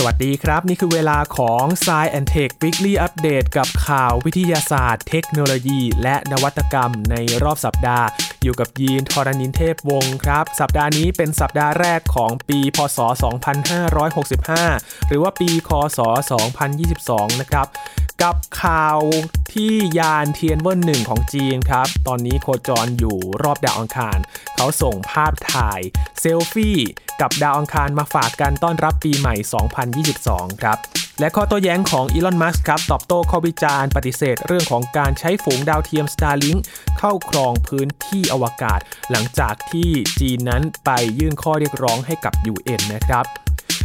สวัสดีครับ นี่คือเวลาของ s ซ e and Tech Weekly Update กับข่าววิทยาศาสตร์ เทคโนโลยี และนวัตกรรมในรอบสัปดาห์ อยู่กับยีนทรณินเทพวงศ์ครับ สัปดาห์นี้เป็นสัปดาห์แรกของปี พศ 2565 หรือว่าปี คศ 2022 นะครับ กับข่าวที่ยานเทียนเวิร์หนึ่งของจีนครับ ตอนนี้โคจรอยู่รอบดาวอังคาร เขาส่งภาพถ่ายเซลฟี่กับดาวอังคารมาฝากกันต้อนรับปีใหม่ 2022 ครับ และข้อโต้แย้งของอีลอน มัสก์ครับตอบโต้ข้อวิจารณ์ปฏิเสธเรื่องของการใช้ฝูงดาวเทียม Starlink เข้าครองพื้นที่อวกาศ หลังจากที่จีนนั้นไปยื่นข้อเรียกร้องให้กับ UN นะครับ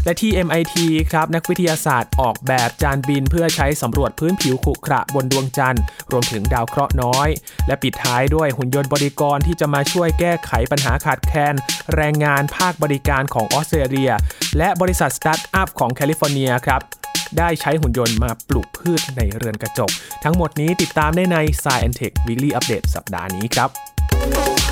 และที่ MIT ครับนักวิทยาศาสตร์ออกแบบจานบินเพื่อใช้สำรวจพื้นผิวขรุขระบนดวงจันทร์ รวมถึงดาวเคราะห์น้อย และปิดท้ายด้วยหุ่นยนต์บริกรที่จะมาช่วยแก้ไขปัญหาขาดแคลนแรงงานภาคบริการของออสเตรเลีย และบริษัทสตาร์ทอัพของแคลิฟอร์เนียครับได้ใช้หุ่นยนต์มาปลูกพืชในเรือนกระจก ทั้งหมดนี้ติดตามได้ใน Science Tech Weekly Update สัปดาห์นี้ครับ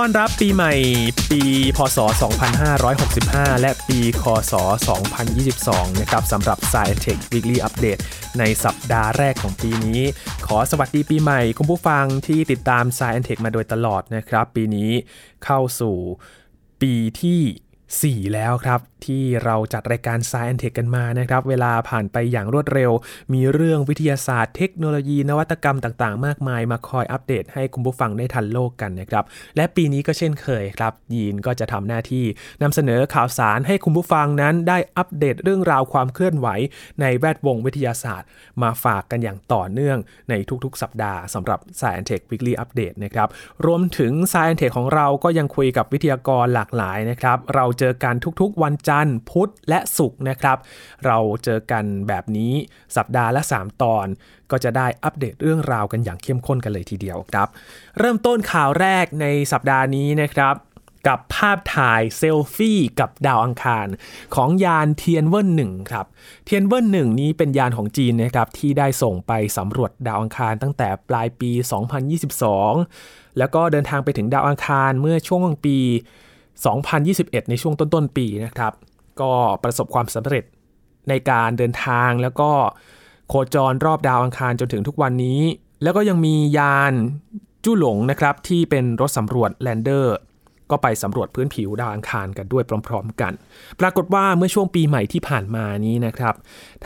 ต้อนรับปีใหม่ปีพศ 2565 และปีคศ 2022 นะครับสำหรับ Science Tech Weekly Update ในสัปดาห์แรกของปีนี้ ขอสวัสดีปีใหม่คุณผู้ฟังที่ติดตาม Science Tech มาโดยตลอดนะครับ ปีนี้เข้าสู่ปีที่ 4 แล้วครับที่เราจัดรายการ Science Tech กันมานะครับ เวลาผ่านไปอย่างรวดเร็ว มีเรื่องวิทยาศาสตร์ เทคโนโลยี นวัตกรรมต่างๆ มากมายมาคอยอัปเดตให้คุณผู้ฟังได้ทันโลกกันนะครับ และปีนี้ก็เช่นเคยครับ ยีนก็จะทำหน้าที่นำเสนอข่าวสารให้คุณผู้ฟังนั้นได้อัปเดตเรื่องราวความเคลื่อนไหว ในแวดวงวิทยาศาสตร์ มาฝากกันอย่างต่อเนื่องในทุกๆ สัปดาห์สำหรับ Science Tech Weekly Update นะครับรวมถึง Science Tech ของเราก็ยังคุยกับวิทยากรหลากหลายนะครับเราเจอกันทุกๆ วันจันทร์พุธและศุกร์นะครับ เราเจอกันแบบนี้สัปดาห์ละ 3 ตอน ก็จะได้อัปเดตเรื่องราวกันอย่างเข้มข้นกันเลยทีเดียวครับ เริ่มต้นข่าวแรกในสัปดาห์นี้นะครับกับภาพถ่ายเซลฟี่กับดาวอังคาร ของยานเทียนเวิร์นหนึ่งครับ เทียนเวิร์นหนึ่งนี้เป็นยานของจีนนะครับที่ได้ส่งไปสำรวจดาวอังคารตั้งแต่ปลายปี 2022 แล้วก็เดินทางไปถึงดาวอังคารเมื่อช่วงปี 2021 ในช่วงต้นๆปีนะครับ ก็ประสบความสำเร็จในการเดินทางแล้วก็โคจรรอบดาวอังคารจนถึงทุกวันนี้ แล้วก็ยังมียานจู้หลงนะครับที่เป็นรถสำรวจ lander ก็ไปสำรวจพื้นผิวดาวอังคารกันด้วยพร้อม ๆ กัน ปรากฏว่าเมื่อช่วงปีใหม่ที่ผ่านมานี้นะครับ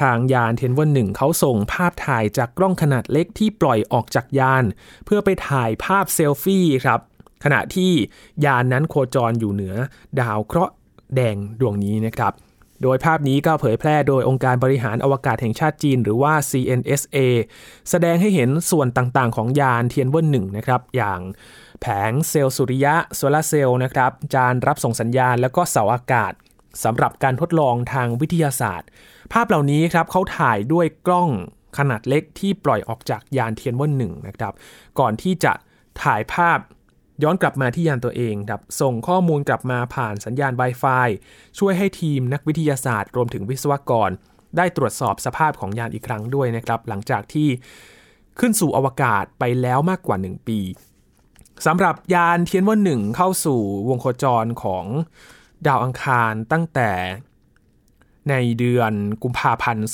ทางยานเทียนเวิ่นหนึ่งเขาส่งภาพถ่ายจากกล้องขนาดเล็กที่ปล่อยออกจากยาน เพื่อไปถ่ายภาพเซลฟี่ครับ ขณะที่ยานนั้นโคจรอยู่เหนือดาวเคราะห์แดงดวงนี้นะครับโดยภาพนี้ก็เผยแพร่โดยองค์การบริหารอวกาศแห่งชาติจีน หรือว่า CNSA แสดงให้เห็นส่วนต่างๆ ของยานเทียนเวิ่นหนึ่งนะครับ อย่างแผงเซลล์สุริยะโซลาร์เซลล์นะครับ จานรับส่งสัญญาณแล้วก็เสาอากาศสำหรับการทดลองทางวิทยาศาสตร์ ภาพเหล่านี้ครับเขาถ่ายด้วยกล้องขนาดเล็กที่ปล่อยออกจากยานเทียนเวิ่นหนึ่งนะครับ ก่อนที่จะถ่ายภาพ ย้อนกลับมาที่ยานตัวเองครับส่งข้อมูลกลับมาผ่านสัญญาณ Wi-Fi ช่วยให้ทีมนักวิทยาศาสตร์ รวมถึงวิศวกร ได้ตรวจสอบสภาพของยานอีกครั้งด้วยนะครับ หลังจากที่ขึ้นสู่อวกาศไปแล้วมากกว่า 1 ปีสำหรับยานเทียนวันหนึ่งเข้าสู่วงโคจรของดาวอังคารตั้งแต่ในเดือนกุมภาพันธ์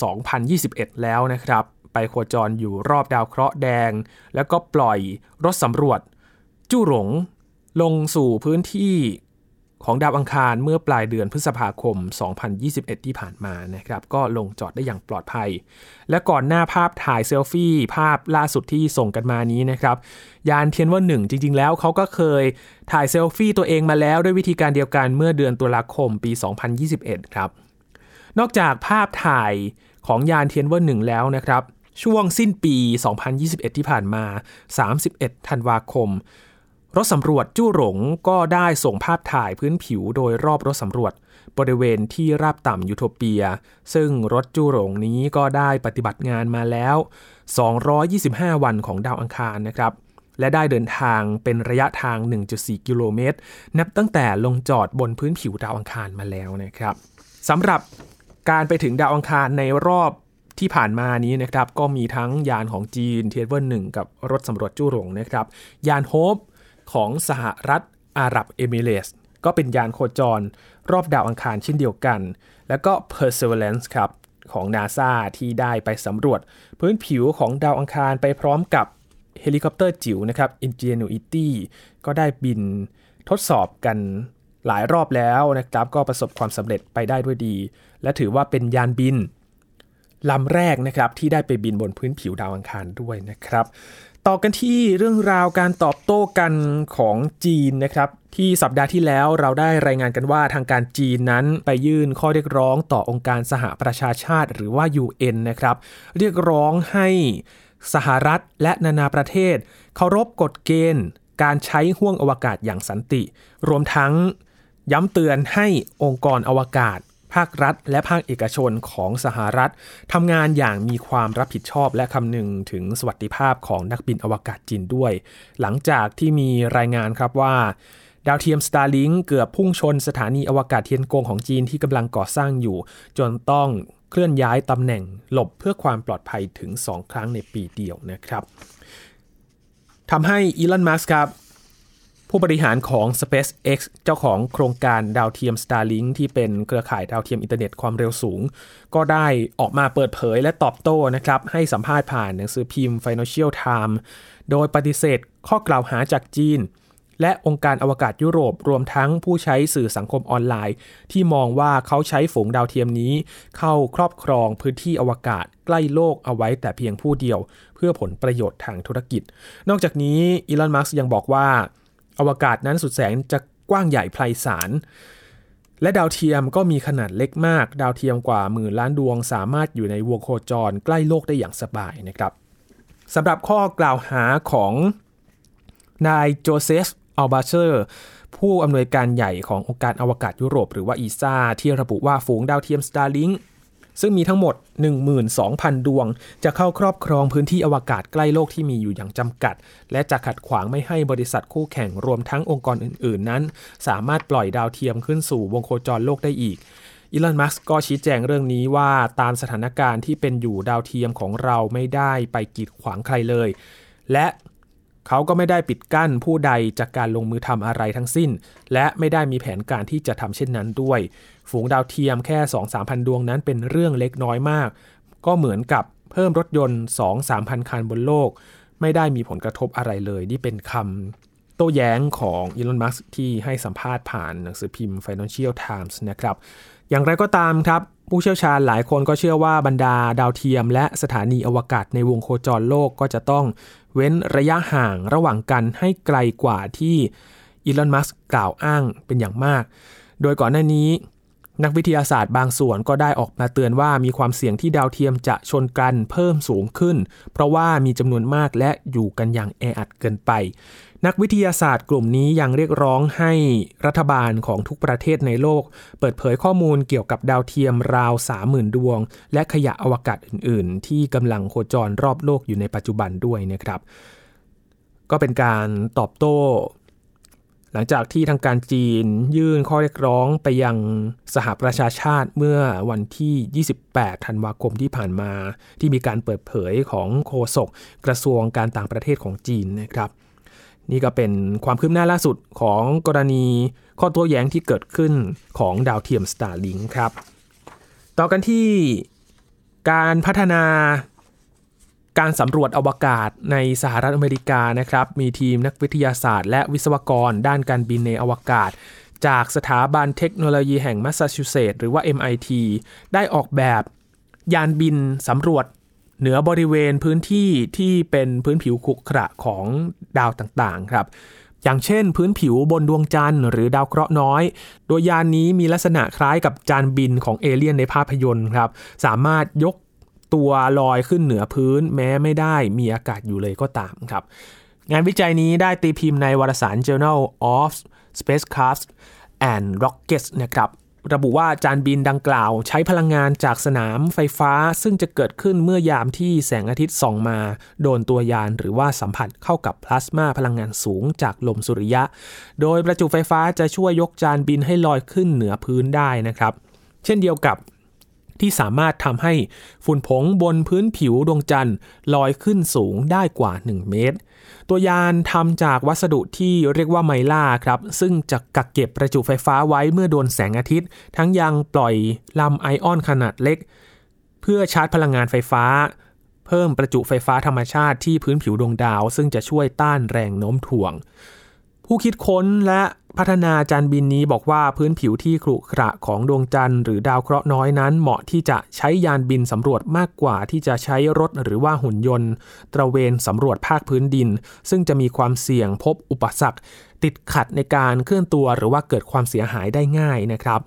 2021 แล้วนะครับ ไปโคจรอยู่รอบดาวเคราะห์แดง แล้วก็ปล่อยรถสำรวจ จู่หลงลงสู่พื้นที่ของดาวอังคารเมื่อปลายเดือนพฤษภาคม 2021 ที่ผ่านมานะครับ ก็ลงจอดได้อย่างปลอดภัย และก่อนหน้าภาพถ่ายเซลฟี่ภาพล่าสุดที่ส่งกันมานี้นะครับ ยานเทียนว่าหนึ่งจริง ๆ แล้วเขาก็เคยถ่ายเซลฟี่ตัวเองมาแล้วด้วยวิธีการเดียวกันเมื่อเดือนตุลาคมปี 2021 ครับ นอกจากภาพถ่ายของยานเทียนว่าหนึ่งแล้วนะครับ ช่วงสิ้นปี 2021 ที่ผ่านมา 31 ธันวาคม รถสำรวจจู้หลงก็ได้ส่งภาพถ่ายพื้นผิวโดยรอบรถสำรวจ บริเวณที่ราบต่ำยูโทเปีย ซึ่งรถจู้หลงนี้ก็ได้ปฏิบัติงานมาแล้ว 225 วันของดาวอังคารนะครับ และได้เดินทางเป็นระยะทาง 1.4 กิโลเมตร นับตั้งแต่ลงจอดบนพื้นผิวดาวอังคารมาแล้วนะครับสำหรับการไปถึงดาวอังคารในรอบที่ผ่านมานี้นะครับก็มีทั้งยานของจีนเทียนเวิ่นหนึ่งกับรถสำรวจจู้หลงนะครับ ยาน Hope ของสหรัฐอาหรับเอมิเรตส์ก็เป็นยานโคจรรอบดาวอังคารเช่นเดียวกัน แล้วก็ Perseverance ครับของ NASA ที่ได้ไปสำรวจ พื้นผิวของดาวอังคารไปพร้อมกับเฮลิคอปเตอร์จิ๋วนะครับ Ingenuity ก็ได้บินทดสอบกันหลายรอบแล้วนะครับ ก็ประสบความสำเร็จไปได้ด้วยดี และถือว่าเป็นยานบินลำแรกนะครับที่ได้ไปบินบนพื้นผิวดาวอังคารด้วยนะครับ ต่อกันที่เรื่องราวการตอบโต้กันของจีนนะครับ ที่สัปดาห์ที่แล้วเราได้รายงานกันว่าทางการจีนนั้นไปยื่นข้อเรียกร้องต่อองค์การสหประชาชาติหรือว่า UN นะครับ เรียกร้องให้สหรัฐและนานาประเทศ เคารพกฎเกณฑ์ การใช้ห่วงอวกาศอย่างสันติ รวมทั้งย้ำเตือนให้องค์กรอวกาศ ภาครัฐ และภาคเอกชนของสหรัฐทำงานอย่างมีความรับผิดชอบและคำนึงถึงสวัสดิภาพของนักบินอวกาศจีนด้วย หลังจากที่มีรายงานครับว่า ดาวเทียม Starlink เกือบพุ่งชนสถานีอวกาศเทียนกงของจีนที่กำลังก่อสร้างอยู่ จนต้องเคลื่อนย้ายตำแหน่งหลบเพื่อความปลอดภัยถึง 2 ครั้งในปีเดียวนะครับทำให้อีลอน มัสครับ ผู้บริหารของ SpaceX เจ้าของโครงการดาวเทียม Starlink ที่เป็นเครือข่ายดาวเทียมอินเทอร์เน็ตความเร็วสูง ก็ได้ออกมาเปิดเผยและตอบโต้นะครับให้สัมภาษณ์ผ่านหนังสือพิมพ์ Financial Times โดยปฏิเสธข้อกล่าวหาจากจีน และองค์การอวกาศยุโรปรวมทั้งผู้ใช้สื่อสังคมออนไลน์ ที่มองว่าเขาใช้ฝูงดาวเทียมนี้ เข้าครอบครองพื้นที่อวกาศใกล้โลกเอาไว้แต่เพียงผู้เดียว เพื่อผลประโยชน์ทางธุรกิจ นอกจากนี้อีลอนมัสก์ยังบอกว่า อวกาศนั้นสุดแสนจะกว้างใหญ่ไพศาลและดาวเทียมก็มีขนาดเล็กมาก ดาวเทียมกว่าหมื่นล้านดวง สามารถอยู่ในวงโคจรใกล้โลกได้อย่างสบายนะครับสำหรับข้อกล่าวหาของนายโจเซฟอัชบาเชอร์ผู้อำนวยการใหญ่ขององค์การอวกาศยุโรป หรือว่า ESA ที่ระบุว่าฝูงดาวเทียม Starlink ซึ่งมีทั้งหมด 12,000 ดวง จะเข้าครอบครองพื้นที่อวกาศใกล้โลกที่มีอยู่อย่างจำกัด และจะขัดขวางไม่ให้บริษัทคู่แข่งรวมทั้งองค์กรอื่น ๆ นั้น สามารถปล่อยดาวเทียมขึ้นสู่วงโคจรโลกได้อีกอีลอน มัสก์ก็ชี้แจงเรื่องนี้ว่าตามสถานการณ์ที่เป็นอยู่ดาวเทียมของเราไม่ได้ไปกีดขวางใครเลย และเขาก็ไม่ได้ปิดกั้นผู้ใดจากการลงมือทำอะไรทั้งสิ้น และไม่ได้มีแผนการที่จะทำเช่นนั้นด้วย ฝูงดาวเทียมแค่ 2-3พันดวงนั้นเป็นเรื่องเล็กน้อยมาก ก็เหมือนกับเพิ่มรถยนต์ 2-3พันคันบนโลก ไม่ได้มีผลกระทบอะไรเลย นี่เป็นคำโต้แย้งของอีลอน มัสที่ให้สัมภาษณ์ผ่านหนังสือพิมพ์ Financial Times นะครับ อย่างไรก็ตามครับ ผู้เชี่ยวชาญหลายคนก็เชื่อว่าบรรดาดาวเทียม และสถานีอวกาศในวงโคจรโลกก็จะต้องเว้นระยะห่างระหว่างกันให้ไกลกว่าที่อีลอน มัสกล่าวอ้างเป็นอย่างมาก โดยก่อนหน้านี้ นักวิทยาศาสตร์บางส่วนก็ได้ออกมาเตือนว่ามีความเสี่ยงที่ดาวเทียมจะชนกันเพิ่มสูงขึ้น เพราะว่ามีจำนวนมากและอยู่กันอย่างแออัดเกินไป นักวิทยาศาสตร์กลุ่มนี้ยังเรียกร้องให้รัฐบาลของทุกประเทศในโลก เปิดเผยข้อมูลเกี่ยวกับดาวเทียมราว30,000 ดวง และขยะอวกาศอื่น ๆ ที่กำลังโคจรรอบโลกอยู่ในปัจจุบันด้วยนะครับก็เป็นการตอบโต้ หลังจากที่ทางการจีนยื่นข้อเรียกร้องไปยังสหประชาชาติเมื่อวันที่ 28 ธันวาคมที่ผ่านมา ที่มีการเปิดเผยของโฆษกกระทรวงการต่างประเทศของจีนนะครับ นี่ก็เป็นความคืบหน้าล่าสุดของกรณีข้อโต้แย้งที่เกิดขึ้นของดาวเทียม Starlink ครับ ต่อกันที่การพัฒนา การสำรวจอวกาศในสหรัฐอเมริกานะครับ มีทีมนักวิทยาศาสตร์ และวิศวกรด้านการบินในอวกาศ จากสถาบันเทคโนโลยีแห่งแมสซาชูเซตส์หรือว่า MIT ได้ออกแบบยานบินสำรวจเหนือบริเวณพื้นที่ที่เป็นพื้นผิวขรุขระของดาวต่างๆครับ อย่างเช่น พื้นผิวบนดวงจันทร์หรือดาวเคราะห์น้อย โดยยานนี้มีลักษณะคล้ายกับจานบินของเอเลี่ยนในภาพยนตร์ครับ สามารถยก ตัวลอยขึ้นเหนือพื้น แม้ไม่ได้มีอากาศอยู่เลยก็ตามครับ งานวิจัยนี้ได้ตีพิมพ์ในวารสาร Journal of Spacecraft and Rockets นะครับระบุว่าจานบินดังกล่าวใช้พลังงานจากสนามไฟฟ้า ซึ่งจะเกิดขึ้นเมื่อยามที่แสงอาทิตย์ส่องมา โดนตัวยานหรือว่าสัมผัสเข้ากับพลาสมาพลังงานสูงจากลมสุริยะ โดยประจุไฟฟ้าจะช่วยยกจานบินให้ลอยขึ้นเหนือพื้นได้นะครับ เช่นเดียวกับ ที่สามารถทำให้ฝุ่นผงบนพื้นผิวดวงจันทร์ลอยขึ้นสูงได้กว่า 1 เมตร ตัวยานทำจากวัสดุที่เรียกว่าไมล่าครับ ซึ่งจะกักเก็บประจุไฟฟ้าไว้เมื่อโดนแสงอาทิตย์ ทั้งยังปล่อยลำไอออนขนาดเล็ก เพื่อชาร์จพลังงานไฟฟ้า เพิ่มประจุไฟฟ้าธรรมชาติที่พื้นผิวดวงดาว ซึ่งจะช่วยต้านแรงโน้มถ่วง ผู้คิดค้นและ พัฒนาจานบินนี้บอกว่าพื้นผิวที่ขรุขระของดวงจันทร์หรือดาวเคราะห์น้อยนั้น เหมาะที่จะใช้ยานบินสำรวจมากกว่าที่จะใช้รถหรือว่าหุ่นยนต์ ตระเวนสำรวจภาคพื้นดิน ซึ่งจะมีความเสี่ยงพบอุปสรรค ติดขัดในการเคลื่อนตัวหรือว่าเกิดความเสียหายได้ง่ายนะครับ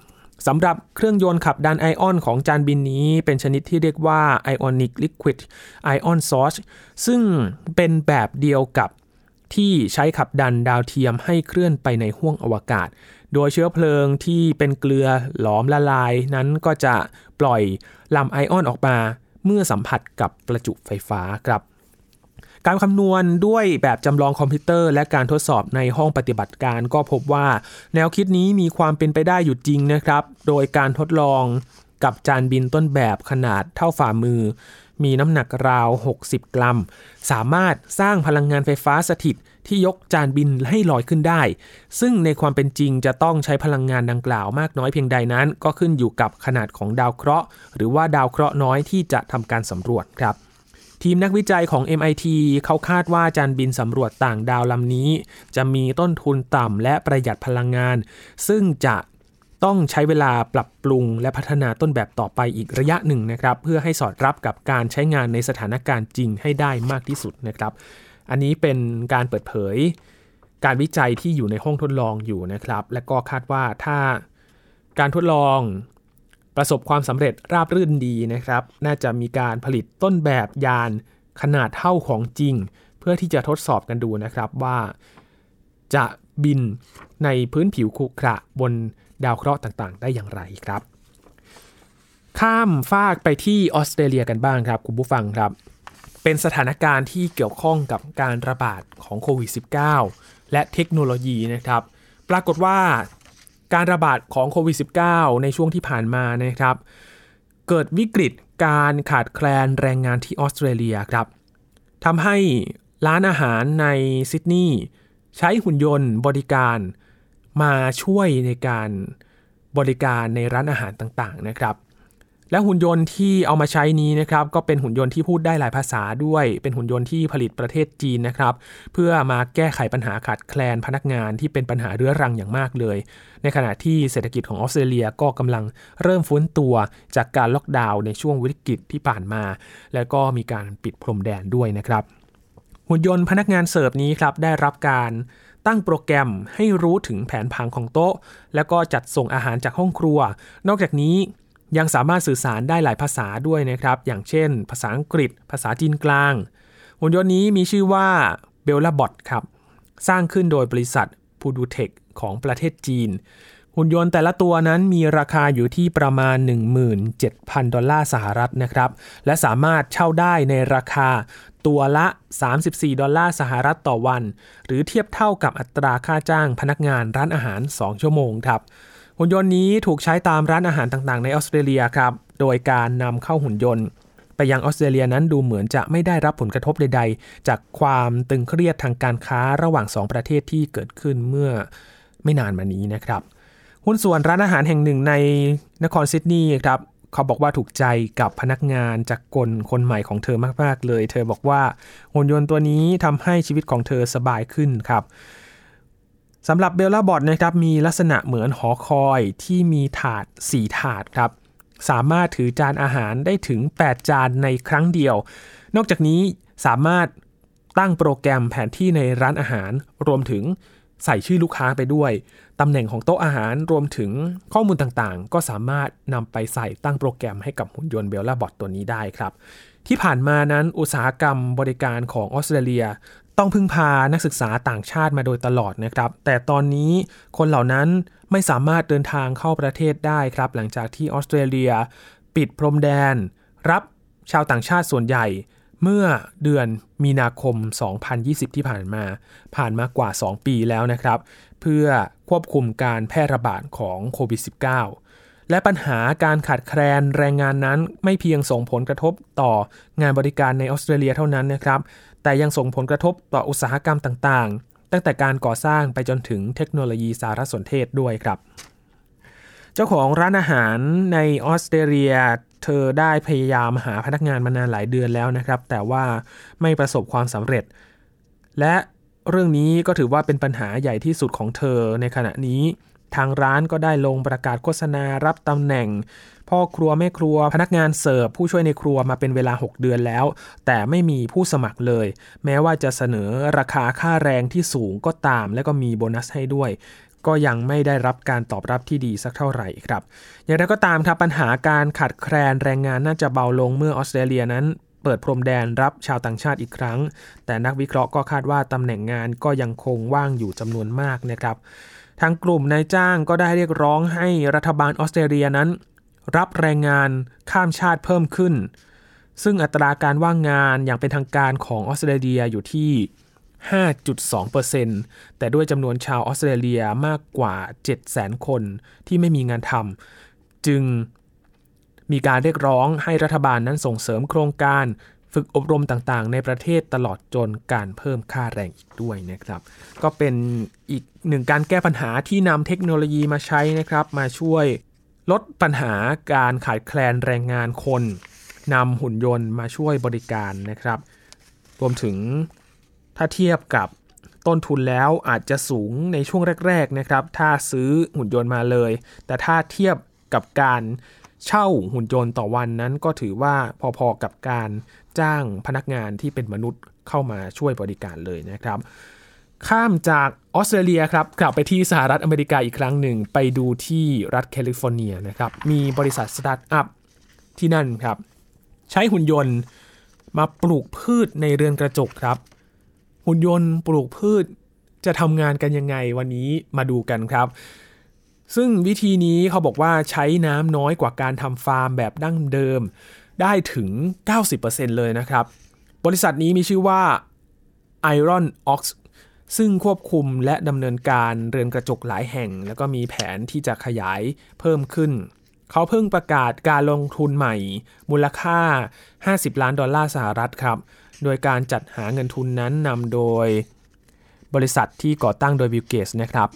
สำหรับเครื่องยนต์ขับดันไอออนของจานบินนี้ เป็นชนิดที่เรียกว่า Ionic Liquid Ion Source ซึ่งเป็นแบบเดียวกับ ที่ใช้ขับดันดาวเทียมให้เคลื่อนไปในห้วงอวกาศ โดยเชื้อเพลิงที่เป็นเกลือหลอมละลายนั้นก็จะปล่อยลำไอออนออกมาเมื่อสัมผัสกับประจุไฟฟ้าครับการคำนวณด้วยแบบจำลองคอมพิวเตอร์ และการทดสอบในห้องปฏิบัติการก็พบว่า แนวคิดนี้มีความเป็นไปได้อยู่จริงนะครับ โดยการทดลองกับจานบินต้นแบบขนาดเท่าฝ่ามือ มีน้ำหนักราว 60 กรัม สามารถสร้างพลังงานไฟฟ้าสถิตที่ยกจานบินให้ลอยขึ้นได้ ซึ่งในความเป็นจริงจะต้องใช้พลังงานดังกล่าวมากน้อยเพียงใดนั้น ก็ขึ้นอยู่กับขนาดของดาวเคราะห์ หรือว่าดาวเคราะห์น้อยที่จะทำการสำรวจครับทีมนักวิจัยของ MIT เขาคาดว่าจานบินสำรวจต่างดาวลำนี้ จะมีต้นทุนต่ำและประหยัดพลังงาน ซึ่งจะ ต้องใช้เวลาปรับปรุงและพัฒนาต้นแบบต่อไปอีกระยะหนึ่งนะครับ เพื่อให้สอดรับกับการใช้งานในสถานการณ์จริงให้ได้มากที่สุดนะครับ อันนี้เป็นการเปิดเผย การวิจัยที่อยู่ในห้องทดลองอยู่นะครับ และก็คาดว่าถ้าการทดลองประสบความสำเร็จราบรื่นดีนะครับ น่าจะมีการผลิตต้นแบบยานขนาดเท่าของจริง เพื่อที่จะทดสอบกันดูนะครับว่า จะบินในพื้นผิวขรุขระบน ดาวเคราะห์ต่างๆ ได้อย่างไรครับ ข้ามฟากไปที่ออสเตรเลียกันบ้างครับ คุณผู้ฟังครับ เป็นสถานการณ์ที่เกี่ยวข้องกับการระบาดของโควิด -19 และเทคโนโลยีนะครับ ปรากฏว่าการระบาดของโควิด -19 ในช่วงที่ผ่านมานะครับ เกิดวิกฤตการขาดแคลนแรงงานที่ออสเตรเลียครับทำให้ร้านอาหารในซิดนีย์ใช้หุ่นยนต์บริการ มาช่วยในการบริการในร้านอาหารต่างๆนะครับ และหุ่นยนต์ที่เอามาใช้นี้นะครับ ก็เป็นหุ่นยนต์ที่พูดได้หลายภาษาด้วย เป็นหุ่นยนต์ที่ผลิตประเทศจีนนะครับ เพื่อมาแก้ไขปัญหาขาดแคลนพนักงานที่เป็นปัญหาเรื้อรังอย่างมากเลย ในขณะที่เศรษฐกิจของออสเตรเลียก็กำลังเริ่มฟื้นตัวจากการล็อกดาวน์ในช่วงวิกฤตที่ผ่านมา แล้วก็มีการปิดพรมแดนด้วยนะครับ หุ่นยนต์พนักงานเสิร์ฟนี้ครับได้รับการ ตั้งโปรแกรมให้รู้ถึงแผนผังของโต๊ะ แล้วก็จัดส่งอาหารจากห้องครัว นอกจากนี้ยังสามารถสื่อสารได้หลายภาษาด้วยนะครับ อย่างเช่น ภาษาอังกฤษ ภาษาจีนกลาง หุ่นยนต์นี้มีชื่อว่าเบลลาบอทครับ สร้างขึ้นโดยบริษัทพูดูเทคของประเทศจีน หุ่นยนต์แต่ละตัวนั้นมีราคาอยู่ที่ประมาณ 17,000 ดอลลาร์สหรัฐนะครับ และสามารถเช่าได้ในราคา ตัวละ 34 ดอลลาร์สหรัฐต่อวัน หรือเทียบเท่ากับอัตราค่าจ้างพนักงานร้านอาหาร 2 ชั่วโมงครับหุ่นยนต์นี้ถูกใช้ตามร้านอาหารต่างๆ ในออสเตรเลียครับ โดยการนำเข้าหุ่นยนต์ ไปยังออสเตรเลียนั้นดูเหมือนจะไม่ได้รับผลกระทบใด ๆ จากความตึงเครียดทางการค้าระหว่าง 2 ประเทศที่เกิดขึ้นเมื่อไม่นานมานี้นะครับ หุ้นส่วนร้านอาหารแห่งหนึ่งในนครซิดนีย์ครับ เขาบอกว่าถูกใจกับพนักงานจากกลคนใหม่ของเธอมากๆเลย เธอบอกว่าหุ่นยนต์ตัวนี้ทำให้ชีวิตของเธอสบายขึ้นครับสำหรับเบลล่าบอทนะครับมีลักษณะเหมือนหอคอยที่มีถาด 4 ถาดครับ สามารถถือจานอาหารได้ถึง 8 จานในครั้งเดียว นอกจากนี้สามารถตั้งโปรแกรมแผนที่ในร้านอาหาร รวมถึงใส่ชื่อลูกค้าไปด้วยตำแหน่งของโต๊ะอาหารรวมถึงข้อมูลต่างๆ ก็สามารถนำไปใส่ตั้งโปรแกรมให้กับหุ่นยนต์เบลล่าบอทตัวนี้ได้ครับ ที่ผ่านมานั้นอุตสาหกรรมบริการของออสเตรเลีย ต้องพึ่งพานักศึกษาต่างชาติมาโดยตลอดนะครับ แต่ตอนนี้คนเหล่านั้นไม่สามารถเดินทางเข้าประเทศได้ครับ หลังจากที่ออสเตรเลีย ปิดพรมแดน รับชาวต่างชาติส่วนใหญ่ เมื่อเดือนมีนาคม 2020 ที่ผ่านมา ผ่านมากว่า 2 ปีแล้วนะครับ เพื่อควบคุมการแพร่ระบาดของโควิด -19 และปัญหาการขาดแคลนแรงงานนั้นไม่เพียงส่งผลกระทบต่องานบริการในออสเตรเลียเท่านั้นนะครับ แต่ยังส่งผลกระทบต่ออุตสาหกรรมต่างๆ ตั้งแต่การก่อสร้างไปจนถึงเทคโนโลยีสารสนเทศด้วยครับ เจ้าของร้านอาหารในออสเตรเลีย เธอได้พยายามหาพนักงานมานานหลายเดือนแล้วนะครับ แต่ว่าไม่ประสบความสำเร็จ และเรื่องนี้ก็ถือว่าเป็นปัญหาใหญ่ที่สุดของเธอในขณะนี้ ทางร้านก็ได้ลงประกาศโฆษณารับตำแหน่ง พ่อครัวแม่ครัวพนักงานเสิร์ฟผู้ช่วยในครัวมาเป็นเวลา 6 เดือนแล้ว แต่ไม่มีผู้สมัครเลย แม้ว่าจะเสนอราคาค่าแรงที่สูงก็ตาม และก็มีโบนัสให้ด้วย ก็ยังไม่ได้รับการตอบรับที่ดีสักเท่าไหร่ครับ อย่างไรก็ตามครับปัญหาการขาดแคลนแรงงานน่าจะเบาลงเมื่อออสเตรเลียนั้นเปิดพรมแดนรับชาวต่างชาติอีกครั้ง แต่นักวิเคราะห์ก็คาดว่าตำแหน่งงานก็ยังคงว่างอยู่จำนวนมากนะครับ ทางกลุ่มนายจ้างก็ได้เรียกร้องให้รัฐบาลออสเตรเลียนั้น รับแรงงานข้ามชาติเพิ่มขึ้น ซึ่งอัตราการว่างงานอย่างเป็นทางการของออสเตรเลียอยู่ที่ 5.2%แต่ด้วยจำนวนชาวออสเตรเลียมากกว่า 700,000 คนที่ไม่มีงานทำจึงมีการเรียกร้องให้รัฐบาลนั้นส่งเสริมโครงการฝึกอบรมต่างๆ ในประเทศตลอดจนการเพิ่มค่าแรงอีกด้วยนะครับ ก็เป็นอีกหนึ่งการแก้ปัญหาที่นำเทคโนโลยีมาใช้นะครับ มาช่วยลดปัญหาการขาดแคลนแรงงานคนนำหุ่นยนต์มาช่วยบริการนะครับ รวมถึง ถ้าเทียบกับต้นทุนแล้วอาจจะสูงในช่วงแรก ๆนะครับ ถ้าซื้อหุ่นยนต์มาเลย แต่ถ้าเทียบกับการเช่าหุ่นยนต์ต่อวันนั้นก็ถือว่าพอๆกับการจ้างพนักงานที่เป็นมนุษย์เข้ามาช่วยบริการเลยนะครับ ข้ามจากออสเตรเลียครับกลับไปที่สหรัฐอเมริกาอีกครั้งหนึ่ง ไปดูที่รัฐแคลิฟอร์เนียนะครับ มีบริษัทสตาร์ทอัพที่นั่นครับ ใช้หุ่นยนต์มาปลูกพืชในเรือนกระจกครับ หุ่นยนต์ปลูกพืชจะทำงานกันยังไงวันนี้มาดูกันครับ ซึ่งวิธีนี้เขาบอกว่าใช้น้ำน้อยกว่าการทำฟาร์มแบบดั้งเดิม ได้ถึง 90%เลยนะครับ บริษัทนี้มีชื่อว่า Iron Ox ซึ่งควบคุมและดำเนินการเรือนกระจกหลายแห่ง แล้วก็มีแผนที่จะขยายเพิ่มขึ้น เขาเพิ่งประกาศการลงทุนใหม่ มูลค่า 50 ล้านดอลลาร์สหรัฐครับ โดยการจัดหาเงินทุนนั้นนำโดย บริษัทที่ก่อตั้งโดยบิลเกสนะครับ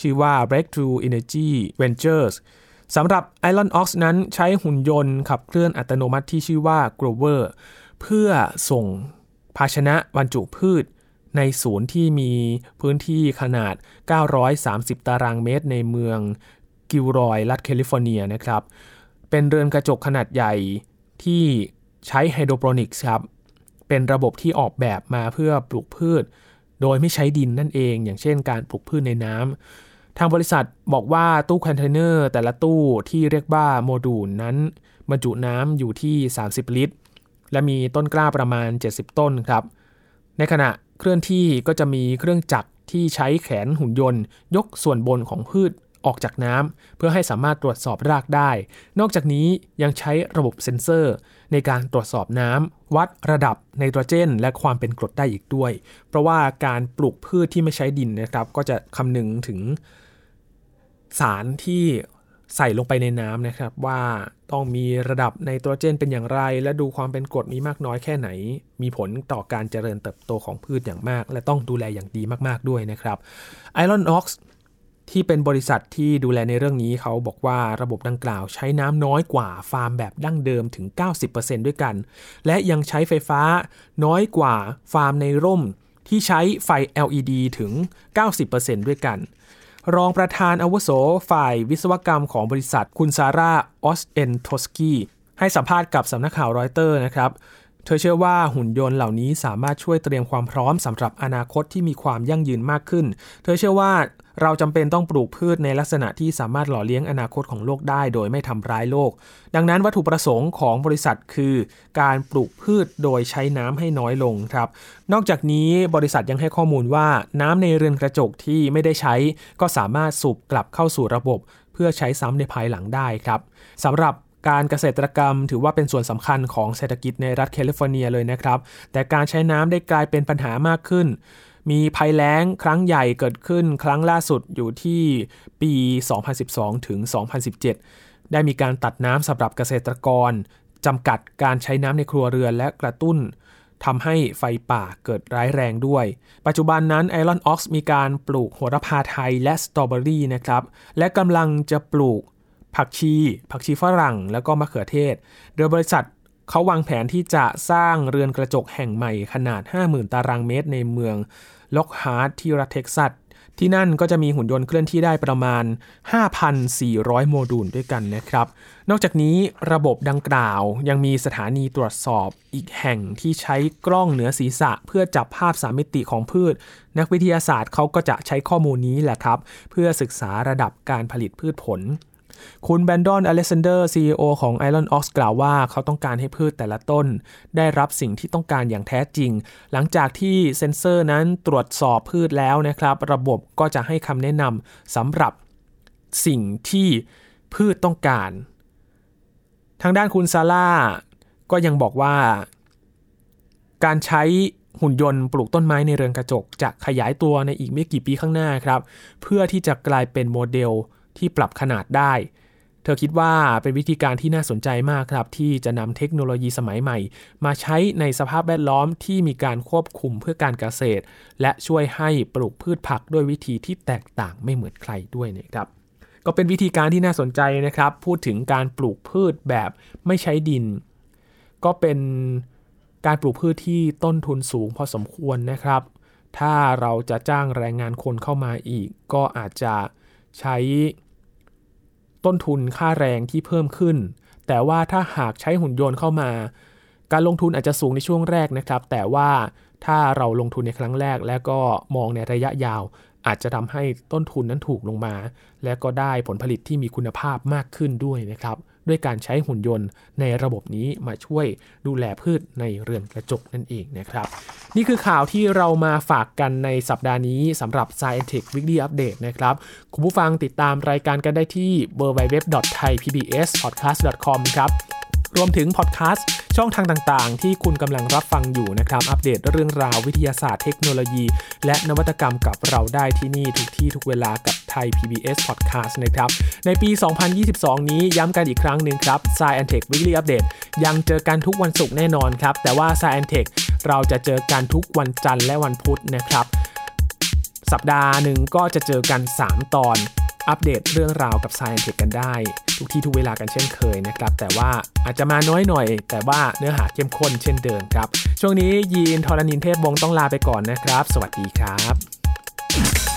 ชื่อว่า Breakthrough Energy Ventures สำหรับ Iron Ox นั้นใช้หุ่นยนต์ขับเคลื่อนอัตโนมัติที่ชื่อว่า Grover เพื่อส่งภาชนะบรรจุพืชในศูนย์ที่มีพื้นที่ขนาด 930 ตารางเมตรในเมือง กิลรอยรัฐแคลิฟอร์เนียนะครับ เป็นเรือนกระจกขนาดใหญ่ที่ใช้ไฮโดรโปนิกส์ครับ เป็นระบบที่ออกแบบมาเพื่อปลูกพืช โดยไม่ใช้ดินนั่นเอง อย่างเช่นการปลูกพืชในน้ำ ทางบริษัทบอกว่าตู้คอนเทนเนอร์แต่ละตู้ที่เรียกว่าโมดูลนั้นบรรจุน้ำอยู่ที่ 30 ลิตร และมีต้นกล้าประมาณ 70 ต้นครับ ในขณะเคลื่อนที่ก็จะมีเครื่องจักรที่ใช้แขนหุ่นยนต์ ยกส่วนบนของพืช ออกจากน้ำเพื่อให้สามารถตรวจสอบรากได้ นอกจากนี้ยังใช้ระบบเซ็นเซอร์ ในการตรวจสอบน้ำวัดระดับไนโตรเจน และความเป็นกรดได้อีกด้วย เพราะว่าการปลูกพืชที่ไม่ใช้ดินนะครับ ก็จะคำนึงถึงสารที่ใส่ลงไปในน้ำนะครับว่าต้องมีระดับไนโตรเจนเป็นอย่างไร และดูความเป็นกรดมีมากน้อยแค่ไหน มีผลต่อการเจริญเติบโตของพืชอย่างมาก และต้องดูแลอย่างดีมากๆด้วยนะครับ Iron Ox ที่เป็นบริษัทที่ดูแลในเรื่องนี้เขาบอกว่าระบบดังกล่าวใช้น้ำน้อยกว่าฟาร์มแบบดั้งเดิมถึง 90%ด้วยกัน และยังใช้ไฟฟ้าน้อยกว่าฟาร์มในร่ม ที่ใช้ไฟ LED ถึง 90%ด้วยกัน รองประธานอาวุโสฝ่ายวิศวกรรมของบริษัทคุณซาร่า โอเซนทอสกี้ให้สัมภาษณ์กับสำนักข่าวรอยเตอร์นะครับเธอเชื่อว่าหุ่นยนต์เหล่านี้สามารถช่วยเตรียมความพร้อมสำหรับอนาคตที่มีความยั่งยืนมากขึ้น เธอเชื่อว่า เราจำเป็นต้องปลูกพืชในลักษณะที่สามารถหล่อเลี้ยงอนาคตของโลกได้ โดยไม่ทำร้ายโลก ดังนั้นวัตถุประสงค์ของบริษัทคือการปลูกพืชโดยใช้น้ำให้น้อยลงครับ นอกจากนี้บริษัทยังให้ข้อมูลว่าน้ำในเรือนกระจกที่ไม่ได้ใช้ ก็สามารถสูบกลับเข้าสู่ระบบ เพื่อใช้ซ้ำในภายหลังได้ครับสำหรับการเกษตรกรรมถือว่าเป็นส่วนสำคัญของเศรษฐกิจในรัฐแคลิฟอร์เนียเลยนะครับ แต่การใช้น้ำได้กลายเป็นปัญหามากขึ้น มีภัยแล้งครั้งใหญ่เกิดขึ้นครั้งล่าสุดอยู่ที่ปี 2012 ถึง 2017 ได้มีการตัดน้ำสำหรับเกษตรกรจำกัดการใช้น้ำในครัวเรือนและกระตุ้นทำให้ไฟป่าเกิดร้ายแรงด้วย ปัจจุบันนั้น Iron Ox มีการปลูกโหระพาไทยและสตรอเบอรี่นะครับ และกำลังจะปลูกผักชี ผักชีฝรั่ง แล้วก็มะเขือเทศ โดยบริษัท เขาวางแผนที่จะสร้างเรือนกระจกแห่งใหม่ขนาด 50,000 ตารางเมตรในเมืองล็อกฮาร์ดที่รัฐเท็กซัสที่นั่นก็จะมีหุ่นยนต์เคลื่อนที่ได้ประมาณ 5,400 โมดูลด้วยกันนะครับ นอกจากนี้ระบบดังกล่าวยังมีสถานีตรวจสอบอีกแห่งที่ใช้กล้องเหนือศีรษะ เพื่อจับภาพสามมิติของพืช นักวิทยาศาสตร์เขาก็จะใช้ข้อมูลนี้แหละครับ เพื่อศึกษาระดับการผลิตพืชผล คุณแบรนดอนอเล็กซานเดอร์ CEO ของ Iron Ox กล่าวว่าเขาต้องการให้พืชแต่ละต้น ได้รับสิ่งที่ต้องการอย่างแท้จริง หลังจากที่เซนเซอร์นั้นตรวจสอบพืชแล้วนะครับ ระบบก็จะให้คำแนะนำสำหรับสิ่งที่พืชต้องการ ทางด้านคุณซาร่าก็ยังบอกว่า การใช้หุ่นยนต์ปลูกต้นไม้ในเรือนกระจก จะขยายตัวในอีกไม่กี่ปีข้างหน้าครับ เพื่อที่จะกลายเป็นโมเดล ที่ปรับขนาดได้ เธอคิดว่าเป็นวิธีการที่น่าสนใจมากครับ ที่จะนำเทคโนโลยีสมัยใหม่ มาใช้ในสภาพแวดล้อมที่มีการควบคุมเพื่อการเกษตร และช่วยให้ปลูกพืชผักด้วยวิธีที่แตกต่างไม่เหมือนใครด้วยนะครับก็เป็นวิธีการที่น่าสนใจนะครับ พูดถึงการปลูกพืชแบบไม่ใช้ดิน ก็เป็นการปลูกพืชที่ต้นทุนสูงพอสมควรนะครับ ถ้าเราจะจ้างแรงงานคนเข้ามาอีก ก็อาจจะ ใช้ต้นทุนค่าแรงที่เพิ่มขึ้น แต่ว่าถ้าหากใช้หุ่นยนต์เข้ามา การลงทุนอาจจะสูงในช่วงแรกนะครับ แต่ว่าถ้าเราลงทุนในครั้งแรก แล้วก็มองในระยะยาว อาจจะทำให้ต้นทุนนั้นถูกลงมา และก็ได้ผลผลิตที่มีคุณภาพมากขึ้นด้วยนะครับ ด้วยการใช้หุ่นยนต์ในระบบนี้มาช่วยดูแลพืชในเรือนกระจกนั่นเองนะครับ นี่คือข่าวที่เรามาฝากกันในสัปดาห์นี้สำหรับ Science Tech Weekly Update นะครับ คุณผู้ฟังติดตามรายการกันได้ที่ www.thaipbspodcast.com ครับ รวมถึงพอดแคสต์ช่องทางต่างๆ ที่คุณกำลังรับฟังอยู่นะครับ อัปเดตเรื่องราววิทยาศาสตร์เทคโนโลยี และนวัตกรรมกับเราได้ที่นี่ทุกที่ทุกเวลากับไทย PBS Podcast นะครับ ในปี 2022 นี้ย้ำกันอีกครั้งหนึ่งครับ s i e n Tech Weekly Update ยังเจอกันทุกวันศุกร์แน่นอนครับ แต่ว่า s i e n Tech เราจะเจอกันทุกวันจันทร์และวันพุธนะครับ สัปดาห์หนึ่งก็จะเจอกัน 3 ตอน อัปเดตเรื่องราวกับ Science Tech กันได้ ทุกที่ทุกเวลากันเช่นเคยนะครับ แต่ว่าอาจจะมาน้อยหน่อย แต่ว่าเนื้อหาเข้มข้นเช่นเดิมครับ ช่วงนี้ยีนทรณินเทพบงต้องลาไปก่อนนะครับ สวัสดีครับ